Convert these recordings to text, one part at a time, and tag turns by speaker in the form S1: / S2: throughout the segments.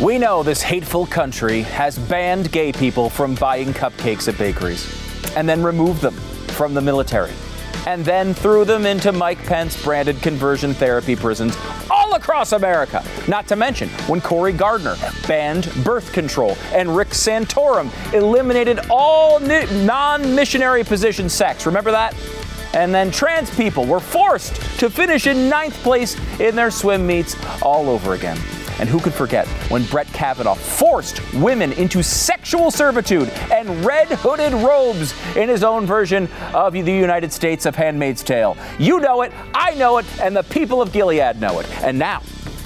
S1: We know this hateful country has banned gay people from buying cupcakes at bakeries and then removed them from the military and then threw them into Mike Pence branded conversion therapy prisons all across America. Not to mention when Cory Gardner banned birth control and Rick Santorum eliminated all non missionary position sex. Remember that? And then trans people were forced to finish in ninth place in their swim meets all over again. And who could forget when Brett Kavanaugh forced women into sexual servitude and red hooded robes in his own version of the United States of Handmaid's Tale? You know it, I know it, and the people of Gilead know it. And now,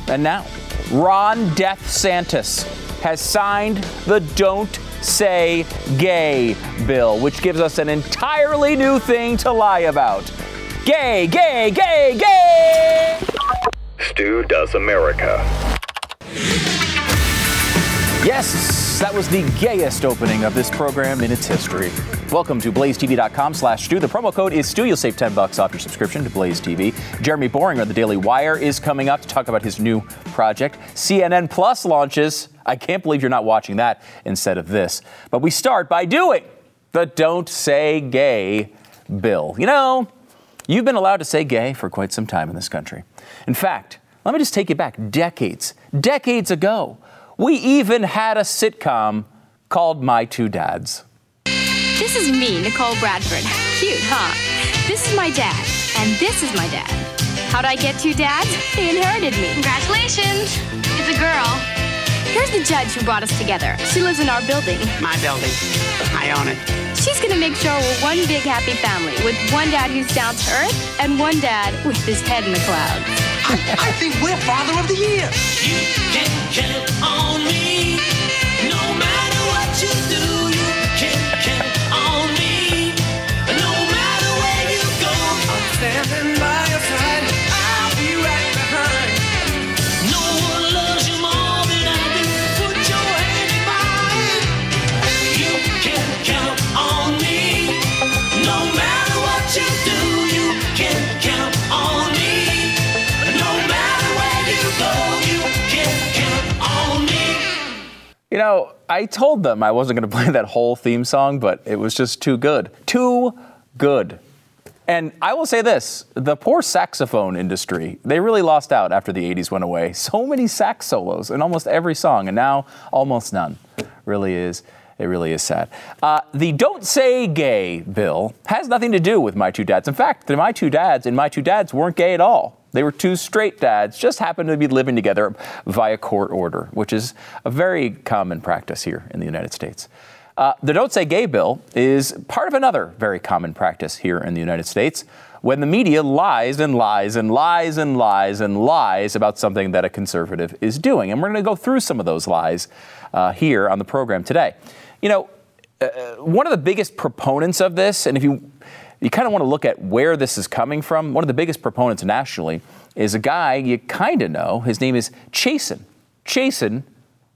S1: and now, Ron Death Santis has signed the Don't Say Gay bill, which gives us an entirely new thing to lie about. Gay, gay, gay, gay!
S2: Stu Does America.
S1: Yes, that was the gayest opening of this program in its history. Welcome to blazetv.com slash Stu. The promo code is Stu. You'll save 10 bucks off your subscription to Blaze TV. Jeremy Boreing of the Daily Wire is coming up to talk about his new project. CNN Plus launches. I can't believe you're not watching that instead of this. But we start by doing the Don't Say Gay bill. You know, you've been allowed to say gay for quite some time in this country. In fact, let me just take you back decades, decades ago. We even had a sitcom called My Two Dads.
S3: This is me, Nicole Bradford. Cute, huh? This is my dad, and this is my dad. How'd I get two dads? They inherited me.
S4: Congratulations! It's a girl.
S3: Here's the judge who brought us together. She lives in our building.
S5: My building. I own it.
S3: She's gonna make sure we're one big happy family with one dad who's down to earth and one dad with his head in the clouds.
S6: I, think we're Father of the Year.
S7: You can count on me. No matter what you do, You
S1: know, I told them I wasn't going to play that whole theme song, but it was just too good. Too good. And I will say this the poor saxophone industry, they really lost out after the 80s went away. So many sax solos in almost every song, and now almost none. Really is. It really is sad. Uh, the Don't Say Gay bill has nothing to do with My Two Dads. In fact, My Two Dads and My Two Dads weren't gay at all. They were two straight dads, just happened to be living together via court order, which is a very common practice here in the United States. Uh, the Don't Say Gay bill is part of another very common practice here in the United States when the media lies and lies and lies and lies and lies about something that a conservative is doing. And we're going to go through some of those lies uh, here on the program today. You know, uh, one of the biggest proponents of this, and if you you kind of want to look at where this is coming from, one of the biggest proponents nationally is a guy you kind of know. His name is Chasten. Chasten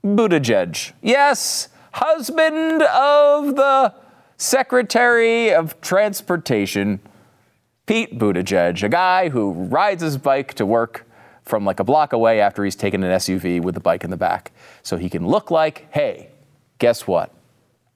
S1: Buttigieg. Yes, husband of the Secretary of Transportation, Pete Buttigieg, a guy who rides his bike to work from like a block away after he's taken an SUV with the bike in the back. So he can look like, hey, guess what?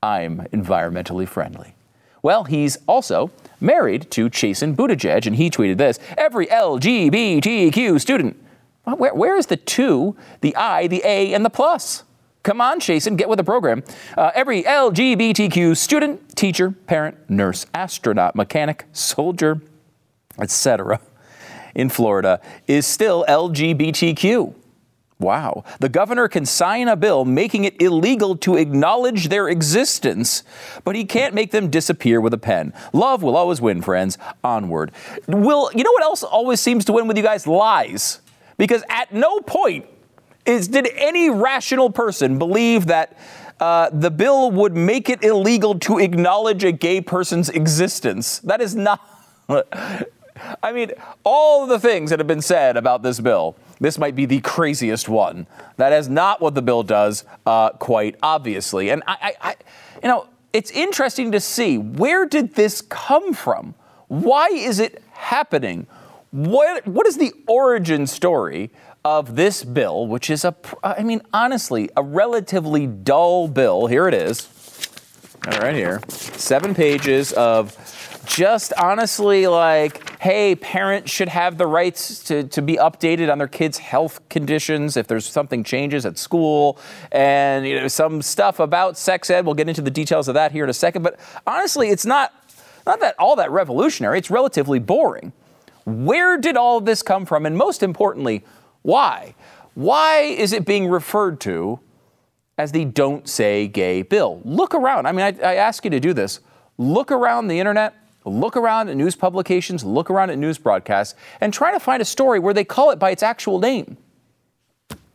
S1: I'm environmentally friendly. Well, he's also married to Chasten Buttigieg, and he tweeted this Every LGBTQ student. Where, where is the two, the I, the A, and the plus? Come on, Chasten, get with the program. Uh, every LGBTQ student, teacher, parent, nurse, astronaut, mechanic, soldier, etc. in Florida is still LGBTQ. Wow. The governor can sign a bill making it illegal to acknowledge their existence, but he can't make them disappear with a pen. Love will always win, friends. Onward. Will, you know what else always seems to win with you guys? Lies. Because at no point is did any rational person believe that uh, the bill would make it illegal to acknowledge a gay person's existence. That is not. I mean, all the things that have been said about this bill, this might be the craziest one. That is not what the bill does, uh, quite obviously. And I, I, I, you know, it's interesting to see where did this come from? Why is it happening? What, what is the origin story of this bill, which is a, I mean, honestly, a relatively dull bill. Here it is. All right, here. Seven pages of just honestly like, hey, parents should have the rights to, to be updated on their kids' health conditions if there's something changes at school, and you know some stuff about sex ed. We'll get into the details of that here in a second. But honestly, it's not not that all that revolutionary. It's relatively boring. Where did all of this come from? And most importantly, why? Why is it being referred to as the Don't Say Gay bill? Look around. I mean, I, I ask you to do this. Look around the internet, look around at news publications, look around at news broadcasts, and try to find a story where they call it by its actual name.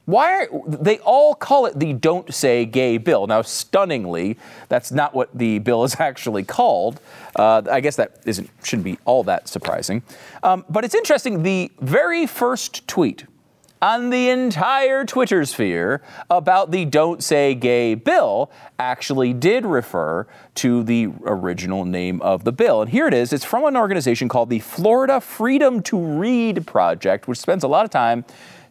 S1: Why are they all call it the Don't Say Gay bill? Now, stunningly, that's not what the bill is actually called. Uh, I guess that isn't shouldn't be all that surprising. Um, but it's interesting. The very first tweet on the entire Twitter sphere about the Don't Say Gay bill actually did refer to the original name of the bill. And here it is. It's from an organization called the Florida Freedom to Read Project, which spends a lot of time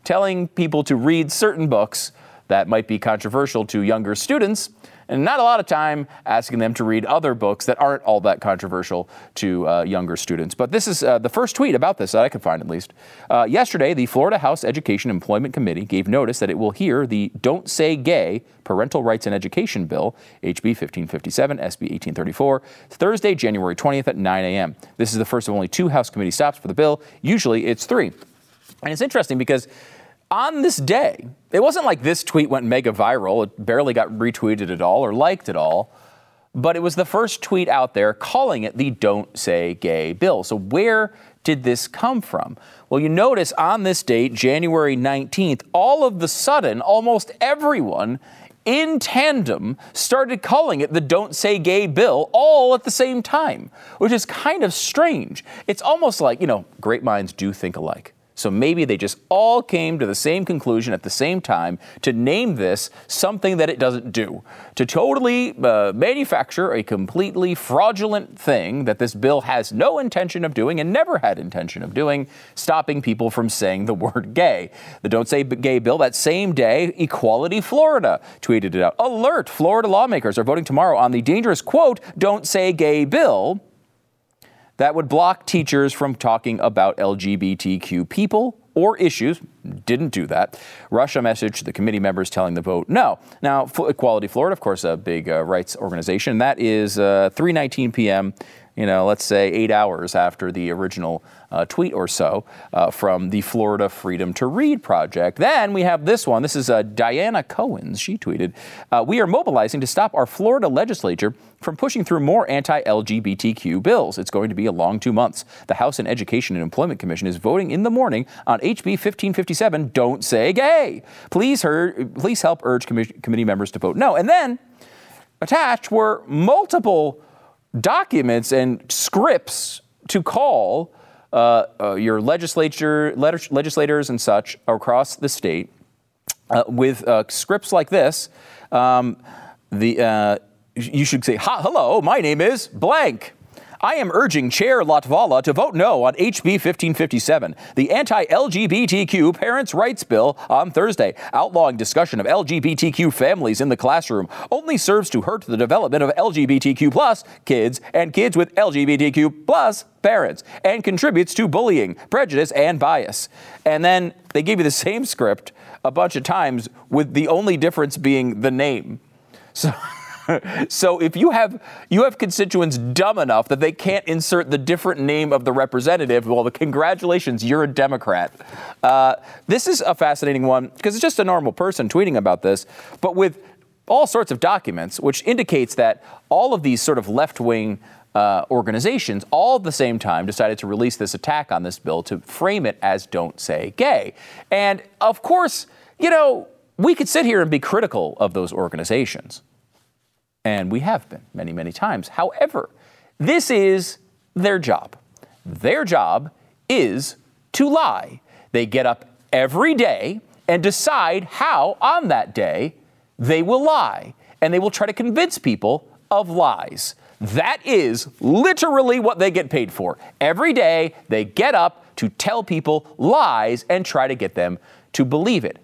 S1: telling people to read certain books that might be controversial to younger students, and not a lot of time asking them to read other books that aren't all that controversial to uh, younger students. But this is uh, the first tweet about this that I could find at least. Uh, yesterday, the Florida House Education Employment Committee gave notice that it will hear the Don't Say Gay Parental Rights and Education Bill, HB 1557, SB 1834, Thursday, January 20th at 9 a.m. This is the first of only two House committee stops for the bill. Usually it's three. And it's interesting because on this day, it wasn't like this tweet went mega viral. It barely got retweeted at all or liked at all. But it was the first tweet out there calling it the Don't Say Gay bill. So, where did this come from? Well, you notice on this date, January 19th, all of the sudden, almost everyone in tandem started calling it the Don't Say Gay bill all at the same time, which is kind of strange. It's almost like, you know, great minds do think alike. So maybe they just all came to the same conclusion at the same time to name this something that it doesn't do, to totally uh, manufacture a completely fraudulent thing that this bill has no intention of doing and never had intention of doing, stopping people from saying the word gay. The Don't Say Gay bill that same day, Equality Florida tweeted it out. Alert! Florida lawmakers are voting tomorrow on the dangerous quote, Don't Say Gay bill that would block teachers from talking about LGBTQ people or issues. Didn't do that. Russia messaged the committee members telling the vote no. Now, Equality Florida, of course, a big uh, rights organization. That is uh, 3:19 p.m. You know, let's say eight hours after the original uh, tweet or so uh, from the Florida Freedom to Read project. Then we have this one. This is uh, Diana Cohen's. She tweeted, uh, "We are mobilizing to stop our Florida legislature from pushing through more anti-LGBTQ bills. It's going to be a long two months. The House and Education and Employment Commission is voting in the morning on HB 1557. Don't say gay. Please, her, please help urge commi- committee members to vote no. And then attached were multiple documents and scripts to call uh, uh, your legislature, legislators and such across the state uh, with uh, scripts like this. Um, the you should say, "Hi, hello, my name is blank." I am urging Chair Latvala to vote no on HB 1557, the anti LGBTQ Parents' Rights Bill, on Thursday. Outlawing discussion of LGBTQ families in the classroom only serves to hurt the development of LGBTQ plus kids and kids with LGBTQ plus parents and contributes to bullying, prejudice, and bias. And then they give you the same script a bunch of times with the only difference being the name. So. so if you have you have constituents dumb enough that they can't insert the different name of the representative, well, the congratulations, you're a Democrat. Uh, this is a fascinating one because it's just a normal person tweeting about this, but with all sorts of documents, which indicates that all of these sort of left wing. Uh, organizations all at the same time decided to release this attack on this bill to frame it as don't say gay. And of course, you know, we could sit here and be critical of those organizations. And we have been many, many times. However, this is their job. Their job is to lie. They get up every day and decide how, on that day, they will lie. And they will try to convince people of lies. That is literally what they get paid for. Every day, they get up to tell people lies and try to get them to believe it.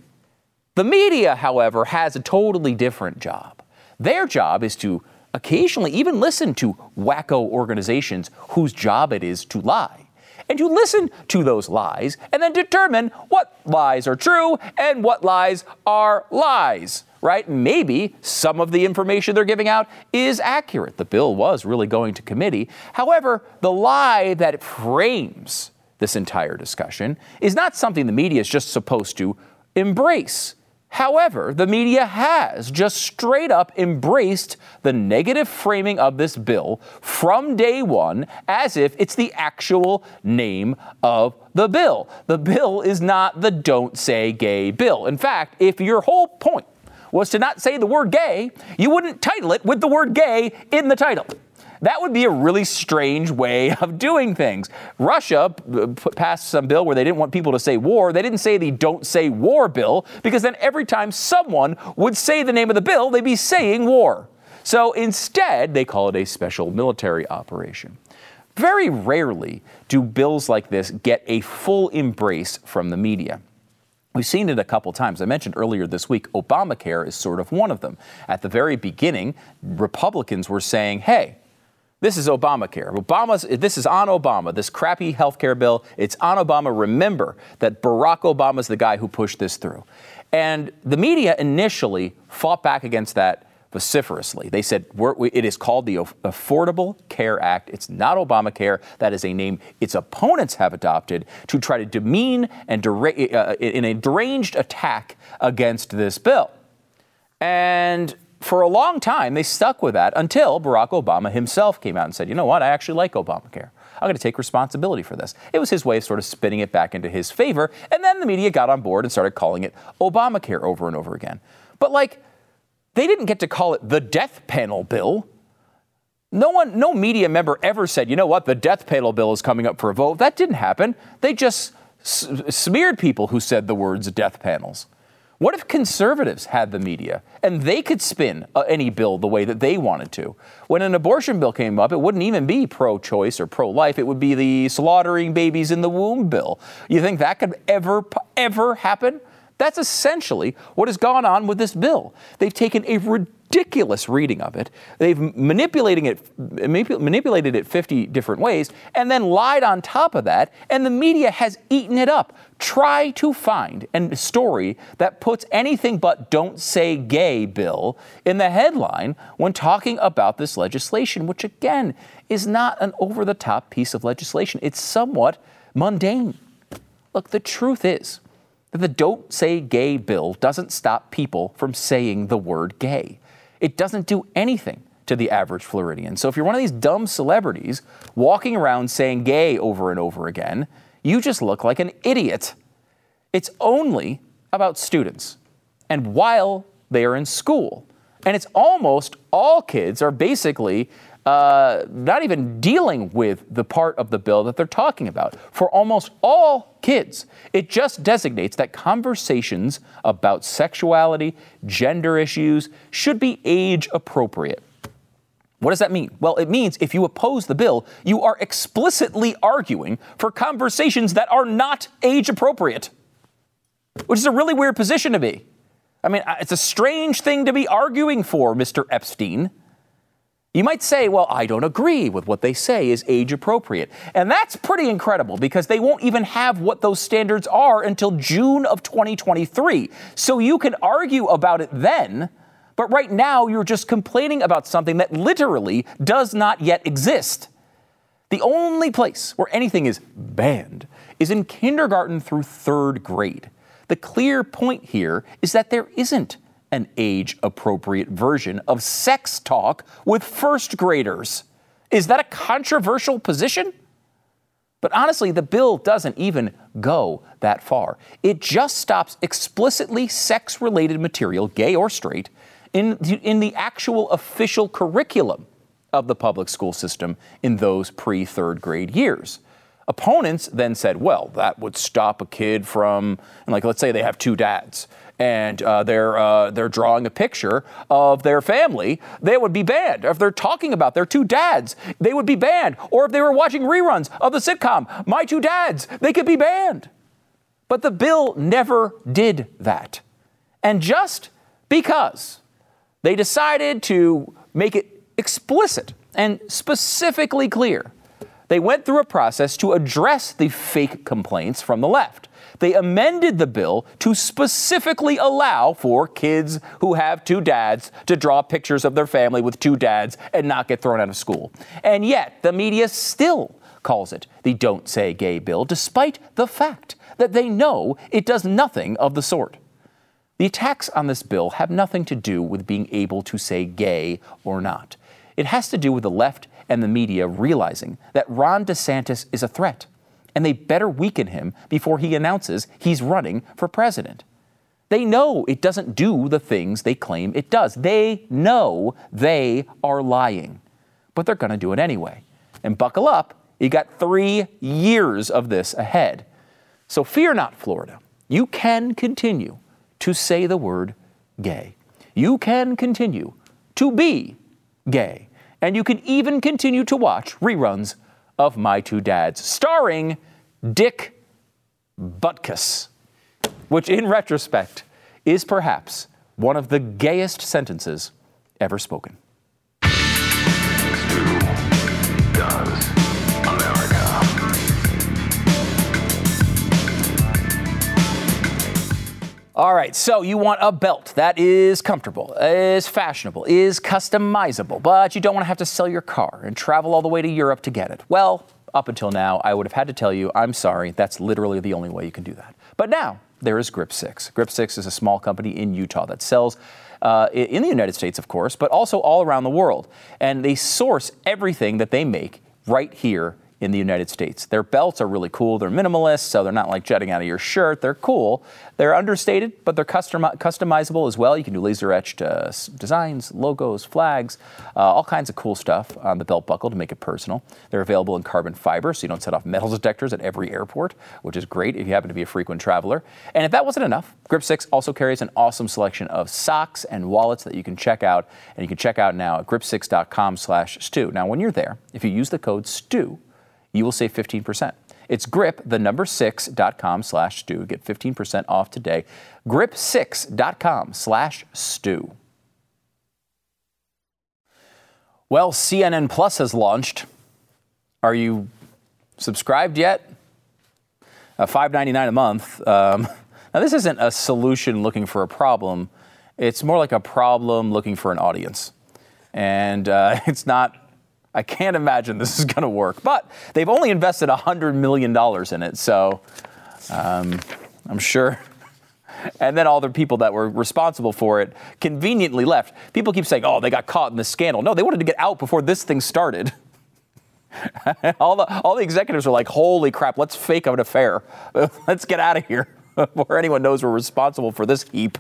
S1: The media, however, has a totally different job. Their job is to occasionally even listen to wacko organizations whose job it is to lie. And to listen to those lies and then determine what lies are true and what lies are lies, right? Maybe some of the information they're giving out is accurate. The bill was really going to committee. However, the lie that frames this entire discussion is not something the media is just supposed to embrace. However, the media has just straight up embraced the negative framing of this bill from day one as if it's the actual name of the bill. The bill is not the Don't Say Gay bill. In fact, if your whole point was to not say the word gay, you wouldn't title it with the word gay in the title. That would be a really strange way of doing things. Russia uh, passed some bill where they didn't want people to say war. They didn't say the don't say war bill because then every time someone would say the name of the bill, they'd be saying war. So instead, they call it a special military operation. Very rarely do bills like this get a full embrace from the media. We've seen it a couple times. I mentioned earlier this week, Obamacare is sort of one of them. At the very beginning, Republicans were saying, hey, this is Obamacare. Obama's, this is on Obama, this crappy health care bill. It's on Obama. Remember that Barack Obama is the guy who pushed this through. And the media initially fought back against that vociferously. They said we, it is called the Affordable Care Act. It's not Obamacare. That is a name its opponents have adopted to try to demean and dera- uh, in a deranged attack against this bill. And for a long time, they stuck with that until Barack Obama himself came out and said, you know what, I actually like Obamacare. I'm going to take responsibility for this. It was his way of sort of spinning it back into his favor. And then the media got on board and started calling it Obamacare over and over again. But like, they didn't get to call it the death panel bill. No one, no media member ever said, you know what, the death panel bill is coming up for a vote. That didn't happen. They just s- smeared people who said the words death panels. What if conservatives had the media and they could spin uh, any bill the way that they wanted to? When an abortion bill came up, it wouldn't even be pro choice or pro life. It would be the slaughtering babies in the womb bill. You think that could ever, ever happen? That's essentially what has gone on with this bill. They've taken a ridiculous reading of it. They've manipulating it, manipulated it 50 different ways, and then lied on top of that. And the media has eaten it up. Try to find a story that puts anything but "Don't say gay" bill in the headline when talking about this legislation, which again is not an over-the-top piece of legislation. It's somewhat mundane. Look, the truth is that the Don't Say Gay bill doesn't stop people from saying the word gay. It doesn't do anything to the average Floridian. So if you're one of these dumb celebrities walking around saying gay over and over again, you just look like an idiot. It's only about students and while they are in school. And it's almost all kids are basically uh, not even dealing with the part of the bill that they're talking about. For almost all kids, it just designates that conversations about sexuality, gender issues should be age appropriate. What does that mean? Well, it means if you oppose the bill, you are explicitly arguing for conversations that are not age appropriate, which is a really weird position to be. I mean, it's a strange thing to be arguing for, Mr. Epstein. You might say, well, I don't agree with what they say is age appropriate. And that's pretty incredible because they won't even have what those standards are until June of 2023. So you can argue about it then, but right now you're just complaining about something that literally does not yet exist. The only place where anything is banned is in kindergarten through third grade. The clear point here is that there isn't an age appropriate version of sex talk with first graders. Is that a controversial position? But honestly, the bill doesn't even go that far. It just stops explicitly sex related material, gay or straight, in the, in the actual official curriculum of the public school system in those pre third grade years. Opponents then said, well, that would stop a kid from, like, let's say they have two dads and uh, they're, uh, they're drawing a picture of their family, they would be banned. If they're talking about their two dads, they would be banned. Or if they were watching reruns of the sitcom, My Two Dads, they could be banned. But the bill never did that. And just because they decided to make it explicit and specifically clear, they went through a process to address the fake complaints from the left. They amended the bill to specifically allow for kids who have two dads to draw pictures of their family with two dads and not get thrown out of school. And yet, the media still calls it the Don't Say Gay bill, despite the fact that they know it does nothing of the sort. The attacks on this bill have nothing to do with being able to say gay or not. It has to do with the left and the media realizing that Ron DeSantis is a threat, and they better weaken him before he announces he's running for president. They know it doesn't do the things they claim it does. They know they are lying, but they're going to do it anyway. And buckle up, you got three years of this ahead. So fear not, Florida. You can continue to say the word gay. You can continue to be gay. And you can even continue to watch reruns of My Two Dads, starring Dick Butkus, which in retrospect is perhaps one of the gayest sentences ever spoken. All right, so you want a belt that is comfortable, is fashionable, is customizable, but you don't want to have to sell your car and travel all the way to Europe to get it. Well, up until now, I would have had to tell you, I'm sorry, that's literally the only way you can do that. But now, there is Grip 6. Grip 6 is a small company in Utah that sells uh, in the United States, of course, but also all around the world. And they source everything that they make right here in the United States. Their belts are really cool. They're minimalist, so they're not like jutting out of your shirt. They're cool. They're understated, but they're custom- customizable as well. You can do laser etched uh, designs, logos, flags, uh, all kinds of cool stuff on the belt buckle to make it personal. They're available in carbon fiber, so you don't set off metal detectors at every airport, which is great if you happen to be a frequent traveler. And if that wasn't enough, Grip 6 also carries an awesome selection of socks and wallets that you can check out, and you can check out now at grip6.com slash Stu. Now, when you're there, if you use the code STU, you will save 15%. It's grip, the number 6.com slash Stu. Get 15% off today. Grip6.com slash Stu. Well, CNN Plus has launched. Are you subscribed yet? Uh, $5.99 a month. Um, now, this isn't a solution looking for a problem. It's more like a problem looking for an audience. And uh, it's not I can't imagine this is going to work. But they've only invested $100 million in it. So um, I'm sure. And then all the people that were responsible for it conveniently left. People keep saying, oh, they got caught in the scandal. No, they wanted to get out before this thing started. all, the, all the executives are like, holy crap, let's fake an affair. let's get out of here before anyone knows we're responsible for this heap.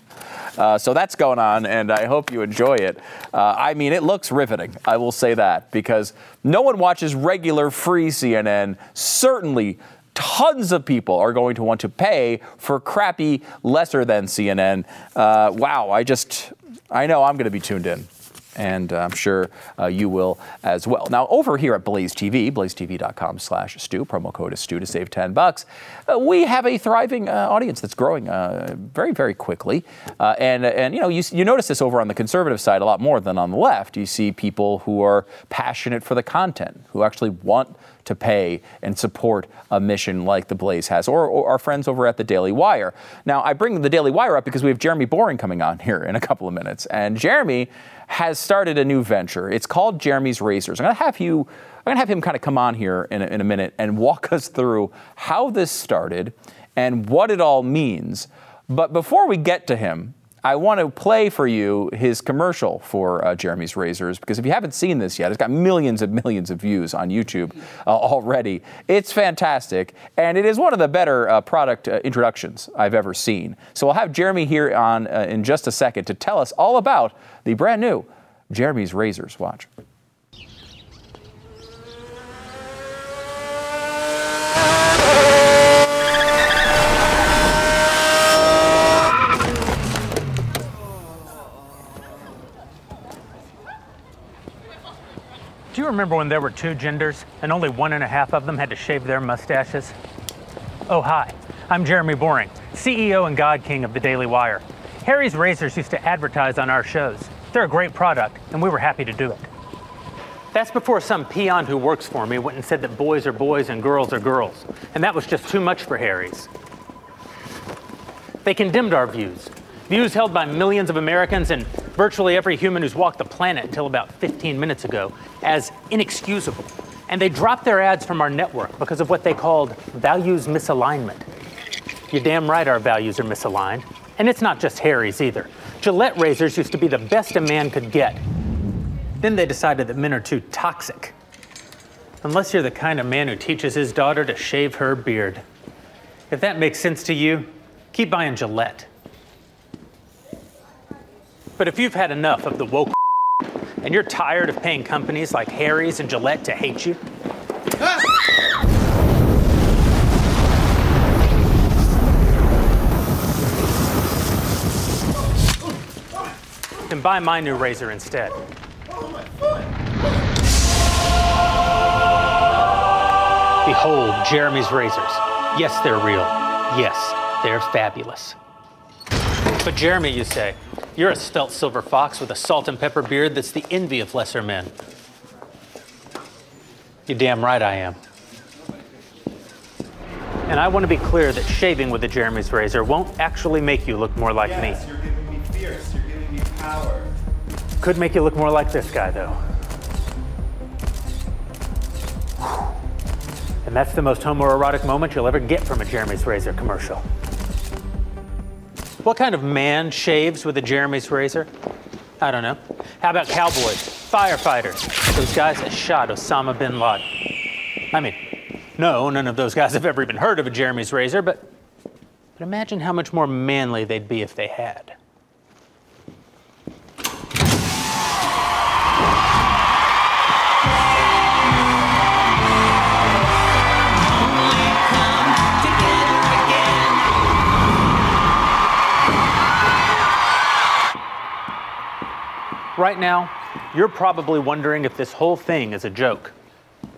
S1: Uh, so that's going on, and I hope you enjoy it. Uh, I mean, it looks riveting, I will say that, because no one watches regular free CNN. Certainly, tons of people are going to want to pay for crappy, lesser than CNN. Uh, wow, I just, I know I'm going to be tuned in and uh, I'm sure uh, you will as well. Now, over here at Blaze TV, blazetv.com slash Stu, promo code is Stu to save 10 bucks, uh, we have a thriving uh, audience that's growing uh, very, very quickly. Uh, and, and, you know, you, you notice this over on the conservative side a lot more than on the left. You see people who are passionate for the content, who actually want to pay and support a mission like the Blaze has, or, or, our friends over at the Daily Wire. Now, I bring the Daily Wire up because we have Jeremy Boreing coming on here in a couple of minutes, and Jeremy has started a new venture. It's called Jeremy's Razors. I'm going to have you. I'm going to have him kind of come on here in a, in a minute and walk us through how this started and what it all means. But before we get to him, I want to play for you his commercial for uh, Jeremy's Razors because if you haven't seen this yet, it's got millions and millions of views on YouTube uh, already. It's fantastic, and it is one of the better uh, product uh, introductions I've ever seen. So we'll have Jeremy here on uh, in just a second to tell us all about the brand new Jeremy's Razors. Watch.
S8: Remember when there were two genders and only one and a half of them had to shave their mustaches? Oh, hi. I'm Jeremy Boreing, CEO and God King of the Daily Wire. Harry's Razors used to advertise on our shows. They're a great product, and we were happy to do it. That's before some peon who works for me went and said that boys are boys and girls are girls. And that was just too much for Harry's. They condemned our views, views held by millions of Americans and virtually every human who's walked the planet until about 15 minutes ago, as inexcusable. And they dropped their ads from our network because of what they called values misalignment. You're damn right our values are misaligned. And it's not just Harry's either. Gillette razors used to be the best a man could get. Then they decided that men are too toxic. Unless you're the kind of man who teaches his daughter to shave her beard. If that makes sense to you, keep buying Gillette. But if you've had enough of the woke and you're tired of paying companies like Harry's and Gillette to hate you, then buy my new razor instead. Behold Jeremy's razors. Yes, they're real. Yes, they're fabulous. But Jeremy, you say, you're a svelte silver fox with a salt and pepper beard that's the envy of lesser men. You're damn right I am. And I want to be clear that shaving with a Jeremy's razor won't actually make you look more like
S9: Yes,
S8: me.
S9: you're giving me fierce. You're giving me power.
S8: Could make you look more like this guy, though. And that's the most homoerotic moment you'll ever get from a Jeremy's Razor commercial. What kind of man shaves with a Jeremy's Razor? I don't know. How about cowboys, firefighters, those guys that shot Osama bin Laden? I mean, no, none of those guys have ever even heard of a Jeremy's Razor, but, but imagine how much more manly they'd be if they had. Right now, you're probably wondering if this whole thing is a joke.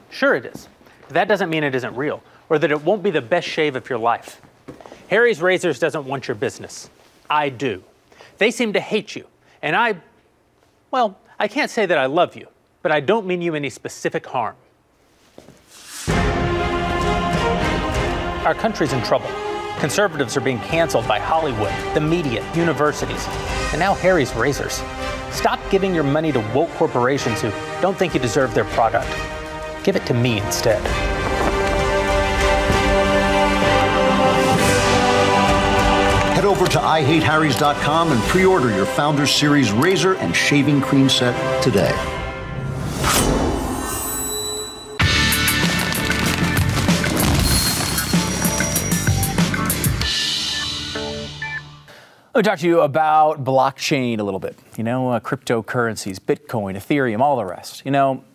S8: Sure, it is. But that doesn't mean it isn't real, or that it won't be the best shave of your life. Harry's Razors doesn't want your business. I do. They seem to hate you. And I, well, I can't say that I love you, but I don't mean you any specific harm. Our country's in trouble. Conservatives are being canceled by Hollywood, the media, universities, and now Harry's Razors. Stop giving your money to woke corporations who don't think you deserve their product. Give it to me instead.
S10: Head over to IHateHarrys.com and pre order your Founders Series razor and shaving cream set today.
S1: Let me talk to you about blockchain a little bit. You know, uh, cryptocurrencies, Bitcoin, Ethereum, all the rest. You know,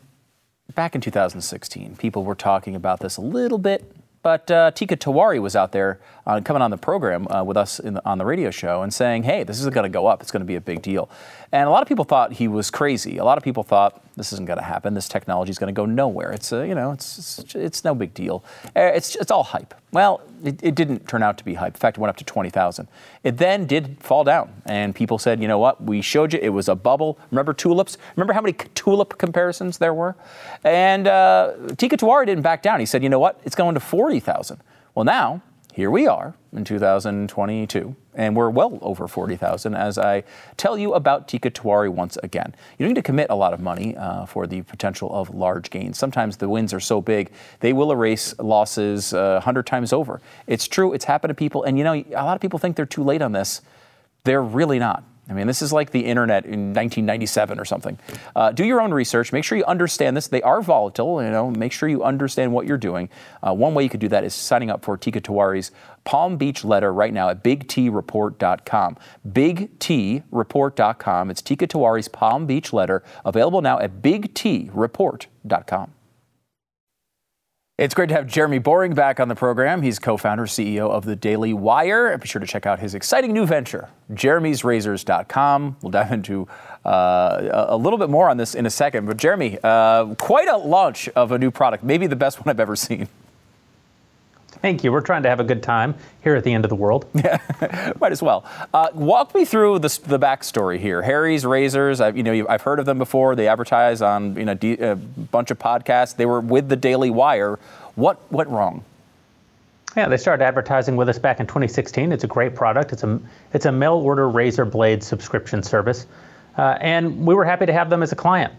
S1: back in 2016, people were talking about this a little bit, but uh, Teeka Tiwari was out there uh, coming on the program uh, with us the, on the radio show and saying, hey, this is going to go up. It's going to be a big deal. And a lot of people thought he was crazy. A lot of people thought this isn't going to happen. This technology is going to go nowhere. It's, uh, you know, it's, it's, it's no big deal. Uh, It's, it's all hype. Well, it, it didn't turn out to be hype. In fact, it went up to 20,000. It then did fall down. And people said, you know what? We showed you it was a bubble. Remember tulips? Remember how many tulip comparisons there were? And uh, Teeka Tiwari didn't back down. He said, you know what? It's going to 40,000. Well, now, here we are in 2022, and we're well over 40,000 as I tell you about Teeka once again. You don't need to commit a lot of money uh, for the potential of large gains. Sometimes the wins are so big, they will erase losses uh, 100 times over. It's true, it's happened to people, and you know, a lot of people think they're too late on this. They're really not. I mean, this is like the internet in 1997 or something. Uh, do your own research. Make sure you understand this. They are volatile. You know, make sure you understand what you're doing. Uh, one way you could do that is signing up for Teeka Tiwari's Palm Beach letter right now at BigTReport.com. BigTReport.com. It's Teeka Tiwari's Palm Beach letter available now at BigTReport.com. It's great to have Jeremy Boreing back on the program. He's co-founder, CEO of the Daily Wire. Be sure to check out his exciting new venture, jeremy'srazors.com. We'll dive into uh, a little bit more on this in a second. But Jeremy, uh, quite a launch of a new product, maybe the best one I've ever seen.
S8: Thank you. We're trying to have a good time here at the end of the world.
S1: Yeah, might as well. Uh, walk me through the, the backstory here. Harry's Razors. I've, you know, I've heard of them before. They advertise on you know d- a bunch of podcasts. They were with the Daily Wire. What went wrong?
S8: Yeah, they started advertising with us back in 2016. It's a great product. It's a it's a mail order razor blade subscription service, uh, and we were happy to have them as a client.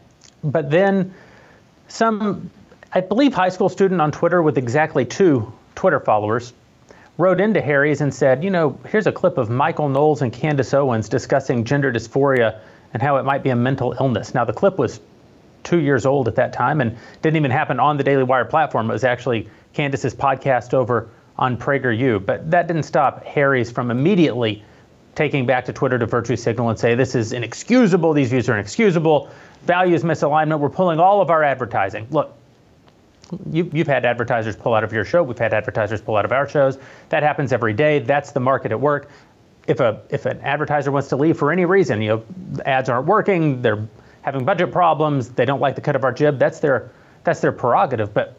S8: But then, some, I believe, high school student on Twitter with exactly two Twitter followers wrote into Harry's and said, you know, here's a clip of Michael Knowles and Candace Owens discussing gender dysphoria and how it might be a mental illness. Now the clip was two years old at that time and didn't even happen on the Daily Wire platform. It was actually Candace's podcast over on PragerU. But that didn't stop Harry's from immediately taking back to Twitter to virtue signal and say this is inexcusable, these views are inexcusable, values misalignment, we're pulling all of our advertising. Look, you, you've had advertisers pull out of your show, we've had advertisers pull out of our shows. That happens every day. That's the market at work. If a if an advertiser wants to leave for any reason, you know, ads aren't working, they're having budget problems, they don't like the cut of our jib, that's their that's their prerogative. But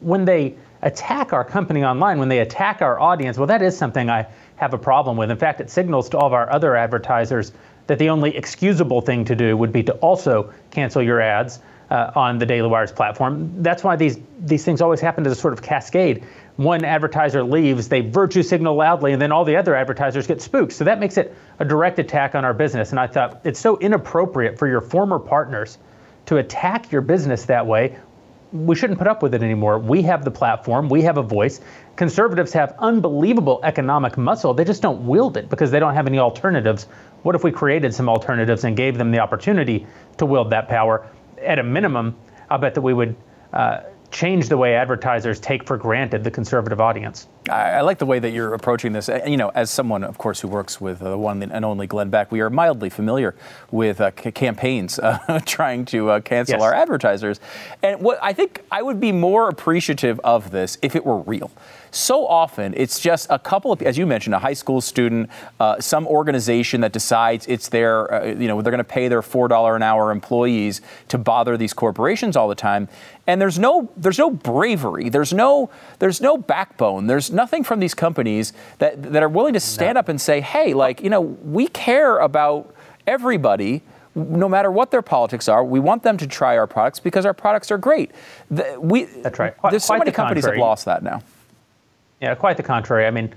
S8: when they attack our company online, when they attack our audience, well, that is something I have a problem with. In fact, it signals to all of our other advertisers that the only excusable thing to do would be to also cancel your ads uh, on the Daily Wire's platform. That's why these these things always happen as a sort of cascade. One advertiser leaves, they virtue signal loudly, and then all the other advertisers get spooked. So that makes it a direct attack on our business. And I thought it's so inappropriate for your former partners to attack your business that way we shouldn't put up with it anymore. We have the platform, we have a voice. Conservatives have unbelievable economic muscle. They just don't wield it because they don't have any alternatives. What if we created some alternatives and gave them the opportunity to wield that power? At a minimum, I'll bet that we would uh, change the way advertisers take for granted the conservative audience.
S1: I, I like the way that you're approaching this. Uh, You know, as someone, of course, who works with the one and only Glenn Beck, we are mildly familiar with uh, c- campaigns uh, trying to uh, cancel
S8: Yes.
S1: our advertisers. And what I think I would be more appreciative of this if it were real. So often, it's just a couple of, as you mentioned, a high school student, uh, some organization that decides it's their, uh, you know, they're going to pay their four dollar an hour employees to bother these corporations all the time, and there's no, there's no bravery, there's no, there's no backbone, there's nothing from these companies that that are willing to stand up and say, hey, like, you know, we care about everybody no matter what their politics are, we want them to try our products because our products are great. The- we,
S8: That's right. Quite-
S1: There's so many companies that
S8: contrary.
S1: lost that now.
S8: Yeah, quite the contrary. I mean,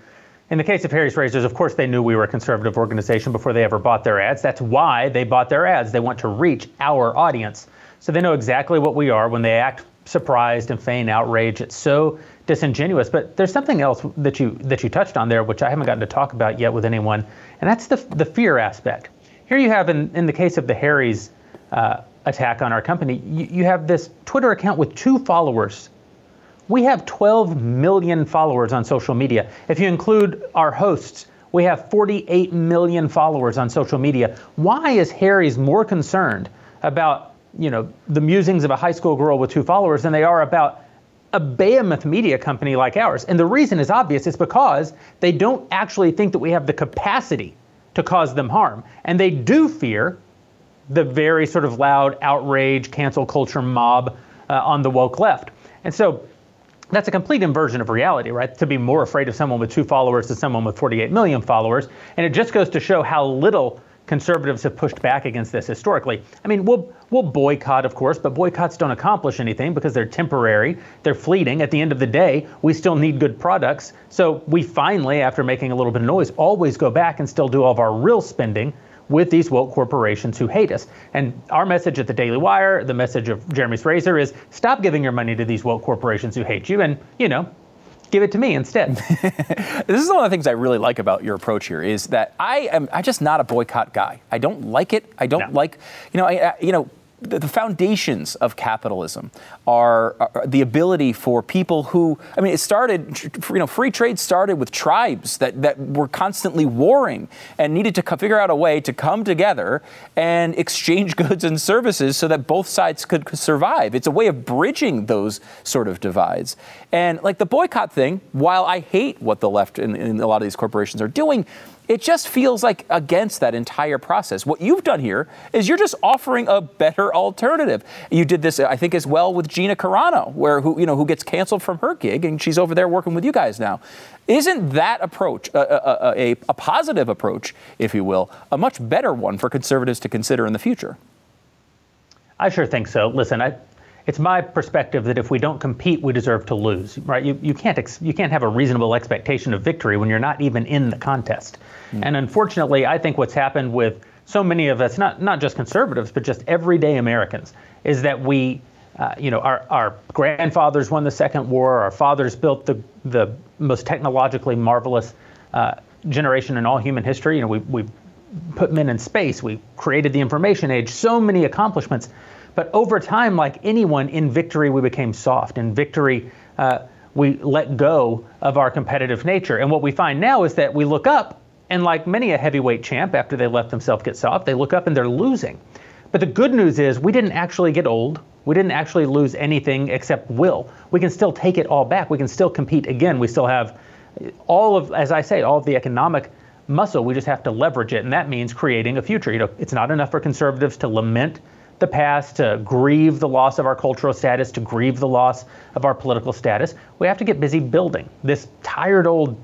S8: in the case of Harry's Razors, of course, they knew we were a conservative organization before they ever bought their ads. That's why they bought their ads. They want to reach our audience. So they know exactly what we are when they act surprised and feign outrage. It's so disingenuous. But there's something else that you that you touched on there, which I haven't gotten to talk about yet with anyone, and that's the the fear aspect. Here you have in, in the case of the Harry's uh, attack on our company, you, you have this Twitter account with two followers we have 12 million followers on social media. If you include our hosts, we have 48 million followers on social media. Why is Harry's more concerned about, you know, the musings of a high school girl with two followers than they are about a behemoth media company like ours? And the reason is obvious. It's because they don't actually think that we have the capacity to cause them harm. And they do fear the very sort of loud outrage, cancel culture mob uh, on the woke left. And so that's a complete inversion of reality, right? To be more afraid of someone with two followers than someone with 48 million followers. And it just goes to show how little conservatives have pushed back against this historically. I mean, we'll, we'll boycott, of course, but boycotts don't accomplish anything because they're temporary, they're fleeting. At the end of the day, we still need good products. So we finally, after making a little bit of noise, always go back and still do all of our real spending with these woke corporations who hate us. And our message at the Daily Wire, the message of Jeremy's Razor is stop giving your money to these woke corporations who hate you and, you know, give it to me instead.
S1: This is one of the things I really like about your approach here is that I am I'm just not a boycott guy. I don't like it. I don't
S8: No.
S1: like you know I, I you know the, foundations of capitalism are, are the ability for people who I mean it started you know free trade started with tribes that that were constantly warring and needed to co- figure out a way to come together and exchange goods and services so that both sides could could survive. It's a way of bridging those sort of divides. And like the boycott thing, while I hate what the left and, and a lot of these corporations are doing, it just feels like against that entire process. What you've done here is you're just offering a better alternative. You did this, I think, as well with Gina Carano, where who you know who gets canceled from her gig, and she's over there working with you guys now. Isn't that approach a, a, a, a positive approach, if you will, a much better one for conservatives to consider in the future?
S8: I sure think so. Listen, I, it's my perspective that if we don't compete, we deserve to lose. Right? You, you can't ex- you can't have a reasonable expectation of victory when you're not even in the contest. And unfortunately, I think what's happened with so many of us, not not just conservatives, but just everyday Americans, is that we. Uh, you know, our, our grandfathers won the Second War. Our fathers built the the most technologically marvelous uh, generation in all human history. You know, we we put men in space. We created the information age. So many accomplishments. But over time, like anyone in victory, we became soft. In victory, uh, we let go of our competitive nature. And what we find now is that we look up, and like many a heavyweight champ, after they let themselves get soft, they look up and they're losing. But the good news is we didn't actually get old. We didn't actually lose anything except will. We can still take it all back. We can still compete again. We still have all of, as I say, all of the economic muscle. We just have to leverage it, and that means creating a future. You know, it's not enough for conservatives to lament the past, to grieve the loss of our cultural status, to grieve the loss of our political status. We have to get busy building. This tired old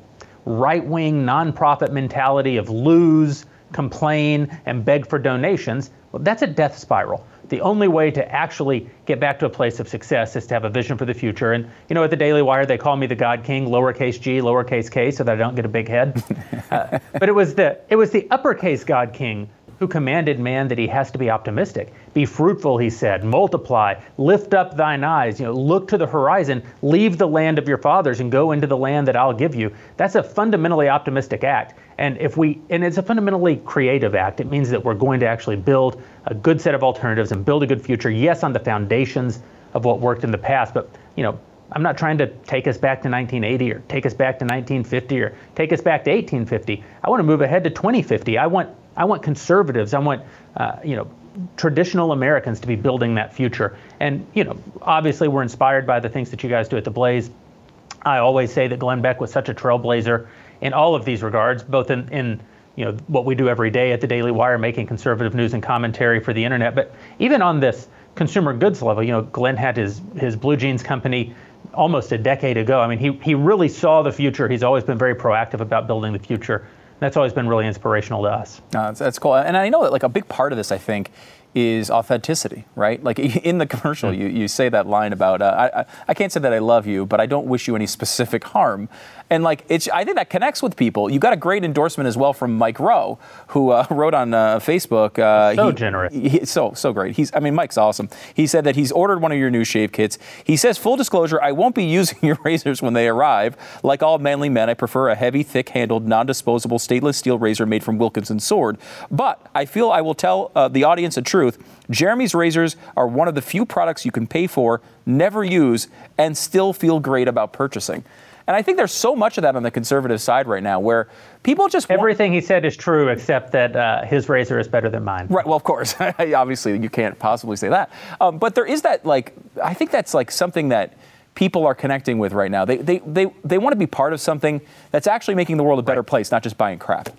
S8: right-wing nonprofit mentality of lose, complain, and beg for donations, well, that's a death spiral. The only way to actually get back to a place of success is to have a vision for the future. And you know, at the Daily Wire, they call me the God King, lowercase g, lowercase k, so that I don't get a big head. Uh, but it was the it was the uppercase God King who commanded man that he has to be optimistic. Be fruitful, he said, multiply, lift up thine eyes, you know, look to the horizon, leave the land of your fathers and go into the land that I'll give you. That's a fundamentally optimistic act. And if we and it's a fundamentally creative act. It means that we're going to actually build a good set of alternatives and build a good future, yes, on the foundations of what worked in the past, but you know, I'm not trying to take us back to 1980 or take us back to 1950 or take us back to 1850. I want to move ahead to 2050. I want I want conservatives. I want uh, you know traditional Americans to be building that future. And you know, obviously, we're inspired by the things that you guys do at the Blaze. I always say that Glenn Beck was such a trailblazer in all of these regards, both in, in you know what we do every day at the Daily Wire, making conservative news and commentary for the internet, but even on this consumer goods level, you know, Glenn had his his blue jeans company almost a decade ago. I mean, he he really saw the future. He's always been very proactive about building the future. That's always been really inspirational to us.
S1: That's, that's cool. And I know that like a big part of this, I think, is authenticity, right? Like in the commercial,
S8: Hmm.
S1: you, you say that line about uh, I, I I can't say that I love you, but I don't wish you any specific harm. And like it's I think that connects with people. You got a great endorsement as well from Mike Rowe, who uh, wrote on uh, Facebook. Uh,
S8: So
S1: he-
S8: generous.
S1: he- so so great. He's I mean Mike's awesome. He said that he's ordered one of your new shave kits. He says full disclosure, I won't be using your razors when they arrive. Like all manly men, I prefer a heavy, thick-handled, non-disposable stainless steel razor made from Wilkinson Sword. But I feel I will tell uh, the audience the truth. Jeremy's razors are one of the few products you can pay for, never use, and still feel great about purchasing. And I think there's so much of that on the conservative side right now, where people just want-
S8: Everything he said is true, except that uh, his razor is better than mine.
S1: Right. Well, of course. Obviously, you can't possibly say that. Um, but there is that, like, I think that's like something that people are connecting with right now. They, they, they, they want to be part of something that's actually making the world a better place, not just buying crap.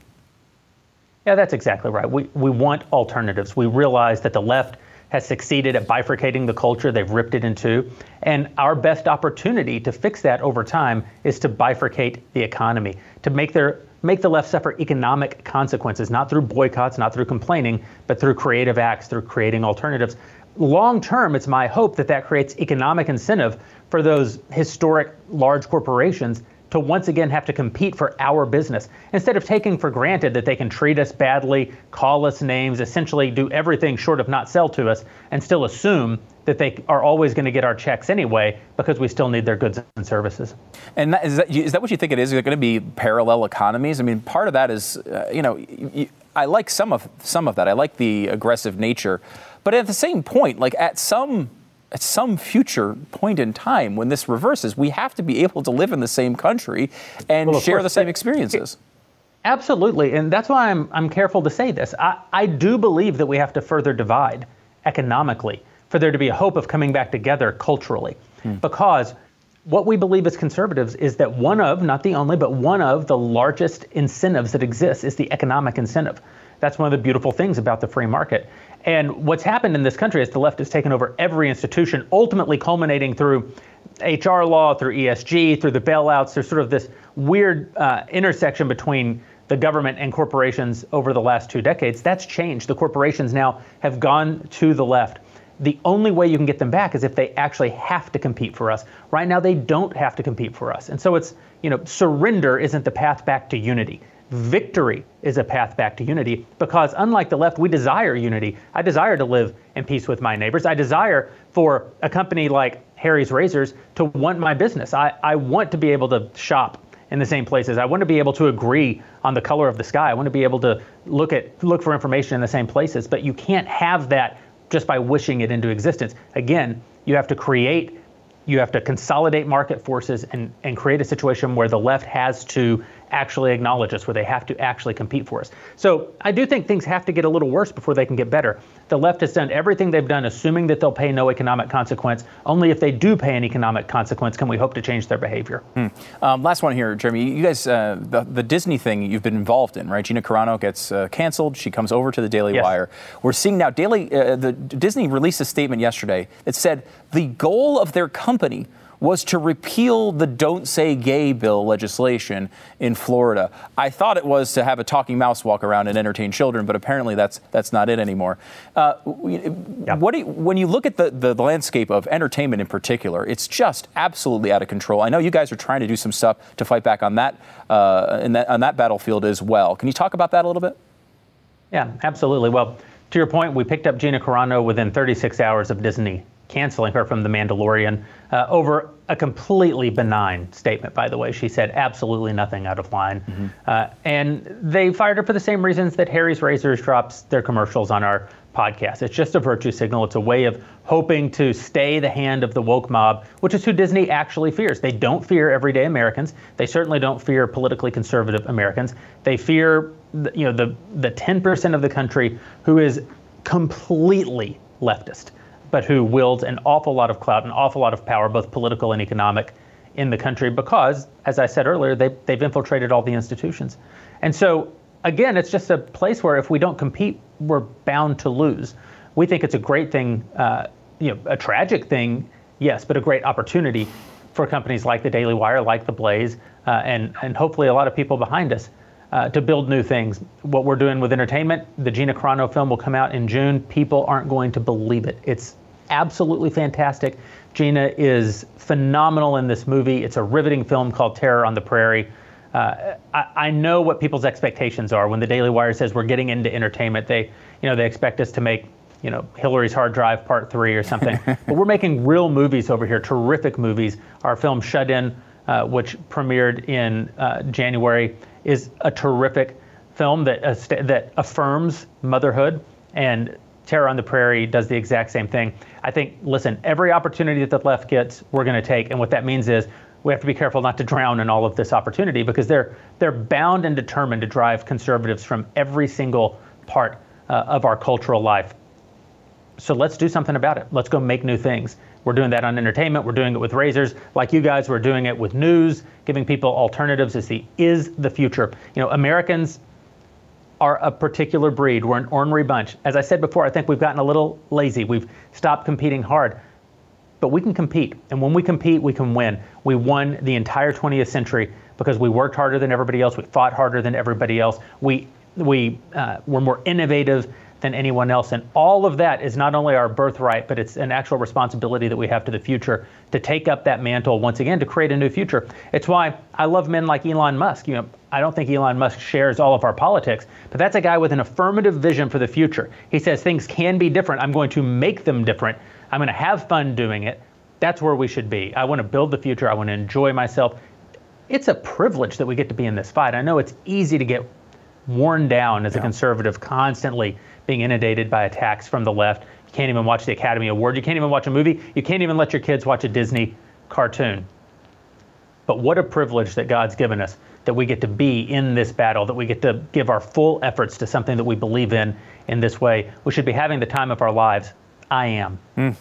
S8: Yeah, that's exactly right. We, we want alternatives. We realize that the left has succeeded at bifurcating the culture, they've ripped it in two. And our best opportunity to fix that over time is to bifurcate the economy, to make their make the left suffer economic consequences, not through boycotts, not through complaining, but through creative acts, through creating alternatives. Long term, it's my hope that that creates economic incentive for those historic large corporations to once again have to compete for our business instead of taking for granted that they can treat us badly, call us names, essentially do everything short of not sell to us, and still assume that they are always going to get our checks anyway because we still need their goods and services.
S1: And that, is, that, is that what you think it is? Is it going to be parallel economies? I mean, part of that is, uh, you know, I like some of some of that. I like the aggressive nature, but at the same point, like at some at some future point in time when this reverses, we have to be able to live in the same country and
S8: Well,
S1: share
S8: course.
S1: the same experiences.
S8: Absolutely, and that's why I'm I'm careful to say this. I, I do believe that we have to further divide economically for there to be a hope of coming back together culturally, hmm. because what we believe as conservatives is that one of, not the only, but one of the largest incentives that exists is the economic incentive. That's one of the beautiful things about the free market. And what's happened in this country is the left has taken over every institution, ultimately culminating through HR law, through ESG, through the bailouts. There's sort of this weird uh, intersection between the government and corporations over the last two decades. That's changed. The corporations now have gone to the left. The only way you can get them back is if they actually have to compete for us. Right now, they don't have to compete for us. And so it's, you know, surrender isn't the path back to unity. Victory is a path back to unity because, unlike the left, we desire unity. I desire to live in peace with my neighbors. I desire for a company like Harry's Razors to want my business. I, I want to be able to shop in the same places. I want to be able to agree on the color of the sky. I want to be able to look at look for information in the same places. But you can't have that just by wishing it into existence. Again, you have to create you have to consolidate market forces and, and create a situation where the left has to actually acknowledge us, where they have to actually compete for us. So I do think things have to get a little worse before they can get better. The left has done everything they've done, assuming that they'll pay no economic consequence. Only if they do pay an economic consequence can we hope to change their behavior.
S1: Um, last one here, Jeremy. You guys, uh, the, the Disney thing you've been involved in, right? Gina Carano gets uh, canceled. She comes over to the Daily
S8: Yes.
S1: Wire. We're seeing now Daily. Uh, the Disney released a statement yesterday that said the goal of their company was to repeal the "Don't Say Gay" bill legislation in Florida. I thought it was to have a talking mouse walk around and entertain children, but apparently that's that's not it anymore. Uh, What do you, when you look at the, the landscape of entertainment in particular, it's just absolutely out of control. I know you guys are trying to do some stuff to fight back on that, uh, in that on that battlefield as well. Can you talk about that a little bit?
S8: Yeah, absolutely. Well, to your point, we picked up Gina Carano within 36 hours of Disney canceling her from The Mandalorian uh, over a completely benign statement, by the way. She said absolutely nothing out of line. Uh, and they fired her for the same reasons that Harry's Razors drops their commercials on our podcast. It's just a virtue signal. It's a way of hoping to stay the hand of the woke mob, which is who Disney actually fears. They don't fear everyday Americans. They certainly don't fear politically conservative Americans. They fear, you know, the the 10% of the country who is completely leftist, but who wields an awful lot of clout, an awful lot of power, both political and economic, in the country because, as I said earlier, they, they've infiltrated all the institutions. And so, again, it's just a place where if we don't compete, we're bound to lose. We think it's a great thing, uh, you know, a tragic thing, yes, but a great opportunity for companies like the Daily Wire, like the Blaze, uh, and and hopefully a lot of people behind us uh, to build new things. What we're doing with entertainment, the Gina Carano film will come out in June. People aren't going to believe it. It's absolutely fantastic. Gina is phenomenal in this movie. It's a riveting film called Terror on the Prairie. Uh, I, I know what people's expectations are when the Daily Wire says we're getting into entertainment. They, you know, they expect us to make, you know, Hillary's Hard Drive Part Three or something. but we're making real movies over here, terrific movies. Our film Shut In, uh, which premiered in uh, January, is a terrific film that uh, that affirms motherhood and Terror on the Prairie does the exact same thing. I think, listen, every opportunity that the left gets, we're going to take. And what that means is we have to be careful not to drown in all of this opportunity because they're they're bound and determined to drive conservatives from every single part uh, of our cultural life. So let's do something about it. Let's go make new things. We're doing that on entertainment. We're doing it with razors, like you guys. We're doing it with news, giving people alternatives. Is the is the future. You know, Americans are a particular breed. We're an ornery bunch. As I said before, I think we've gotten a little lazy. We've stopped competing hard. But we can compete. And when we compete, we can win. We won the entire 20th century because we worked harder than everybody else. We fought harder than everybody else. We, we uh, were more innovative than anyone else. And all of that is not only our birthright, but it's an actual responsibility that we have to the future to take up that mantle once again to create a new future. It's why I love men like Elon Musk. You know, I don't think Elon Musk shares all of our politics, but that's a guy with an affirmative vision for the future. He says things can be different. I'm going to make them different. I'm going to have fun doing it. That's where we should be. I want to build the future. I want to enjoy myself. It's a privilege that we get to be in this fight. I know it's easy to get worn down as a conservative, constantly being inundated by attacks from the left. You can't even watch the Academy Award. You can't even watch a movie. You can't even let your kids watch a Disney cartoon. But what a privilege that God's given us that we get to be in this battle, that we get to give our full efforts to something that we believe in in this way. We should be having the time of our lives. I am.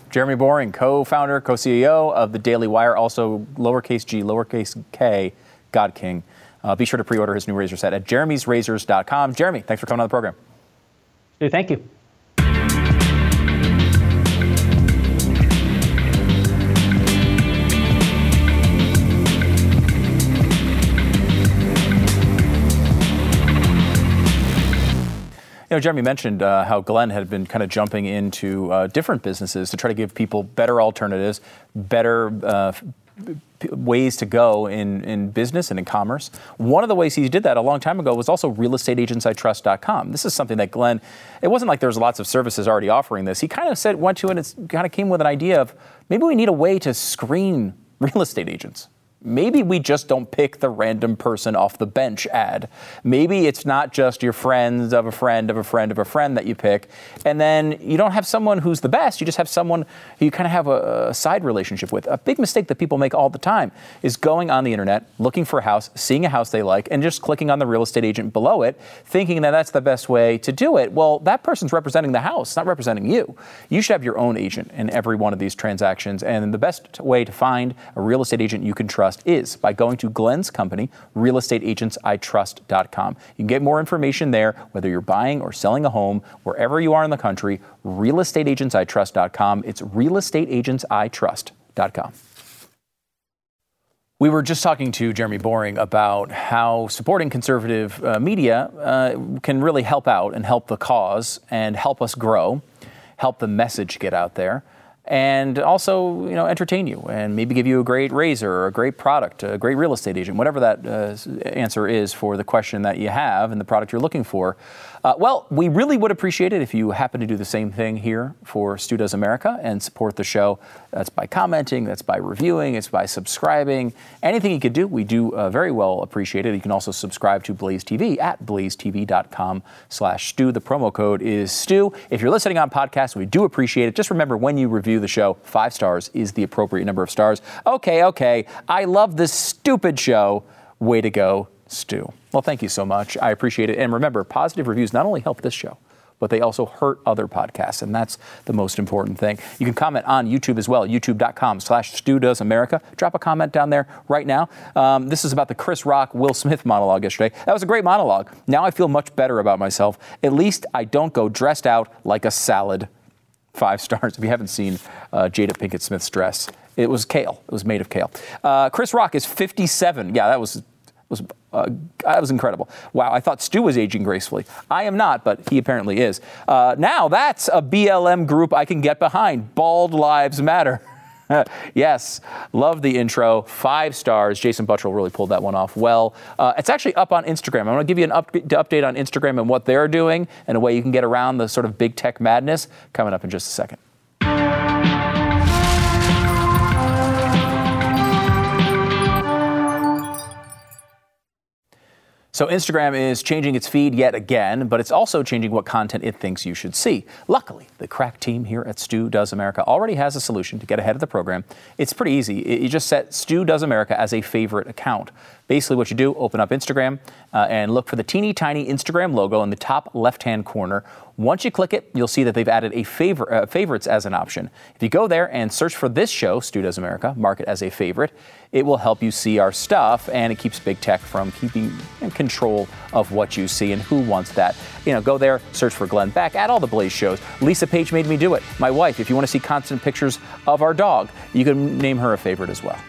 S1: Jeremy Boreing, co-founder, co-CEO of the Daily Wire, also lowercase g, lowercase k, God King. Uh, be sure to pre-order his new razor set at jeremy'srazors.com. Jeremy, thanks for coming on the program.
S8: Thank you.
S1: You know, Jeremy mentioned uh, how Glenn had been kind of jumping into uh, different businesses to try to give people better alternatives, better uh, ways to go in, in business and in commerce. One of the ways he did that a long time ago was also realestateagentsitrust.com. This is something that Glenn, it wasn't like there was lots of services already offering this. He kind of said, went to and it and kind of came with an idea of maybe we need a way to screen real estate agents. Maybe we just don't pick the random person off the bench ad. Maybe it's not just your friends of a friend of a friend of a friend that you pick. And then you don't have someone who's the best. You just have someone who you kind of have a, a side relationship with. A big mistake that people make all the time is going on the internet, looking for a house, seeing a house they like, and just clicking on the real estate agent below it, thinking that that's the best way to do it. Well, that person's representing the house, not representing you. You should have your own agent in every one of these transactions. And the best way to find a real estate agent you can trust is by going to Glenn's company, realestateagentsitrust.com. You can get more information there, whether you're buying or selling a home, wherever you are in the country, realestateagentsitrust.com. It's realestateagentsitrust.com. We were just talking to Jeremy Boreing about how supporting conservative uh, media uh, can really help out and help the cause and help us grow, help the message get out there, and also you know entertain you and maybe give you a great razor or a great product, a great real estate agent, whatever that uh, answer is for the question that you have and the product you're looking for. Uh, well, we really would appreciate it if you happen to do the same thing here for Stu Does America and support the show. That's by commenting, that's by reviewing, it's by subscribing. Anything you could do, we do uh, very well appreciate it. You can also subscribe to Blaze TV at blazetv.com slash Stu. The promo code is Stu. If you're listening on podcast, we do appreciate it. Just remember when you review the show, five stars is the appropriate number of stars. Okay, okay, I love this stupid show. Way to go, Stu. Well, thank you so much. I appreciate it. And remember, positive reviews not only help this show, but they also hurt other podcasts, and that's the most important thing. You can comment on YouTube as well, youtube.com slash Stu Does America. Drop a comment down there right now. Um, this is about the Chris Rock, Will Smith monologue yesterday. That was a great monologue. Now I feel much better about myself. At least I don't go dressed out like a salad. Five stars. If you haven't seen uh, Jada Pinkett Smith's dress, it was kale. It was made of kale. Uh, Chris Rock is 57. Yeah, that was was uh, that was incredible. Wow, I thought Stu was aging gracefully. I am not, but he apparently is. Uh, now that's a BLM group I can get behind. Bald Lives Matter. yes, love the intro. Five stars. Jason Buttrill really pulled that one off well. Uh, it's actually up on Instagram. I'm going to give you an up- update on Instagram and what they're doing and a way you can get around the sort of big tech madness coming up in just a second. So Instagram is changing its feed yet again, but it's also changing what content it thinks you should see. Luckily, the crack team here at Stu Does America already has a solution to get ahead of the program. It's pretty easy. You just set Stu Does America as a favorite account. Basically, what you do, open up Instagram uh, and look for the teeny tiny Instagram logo in the top left-hand corner. Once you click it, you'll see that they've added a favor, uh, favorites as an option. If you go there and search for this show, Stu Does America, mark it as a favorite, it will help you see our stuff and it keeps big tech from keeping in control of what you see and who wants that. You know, go there, search for Glenn Beck, add all the Blaze shows. Lisa Page made me do it. My wife, if you want to see constant pictures of our dog, you can name her a favorite as well.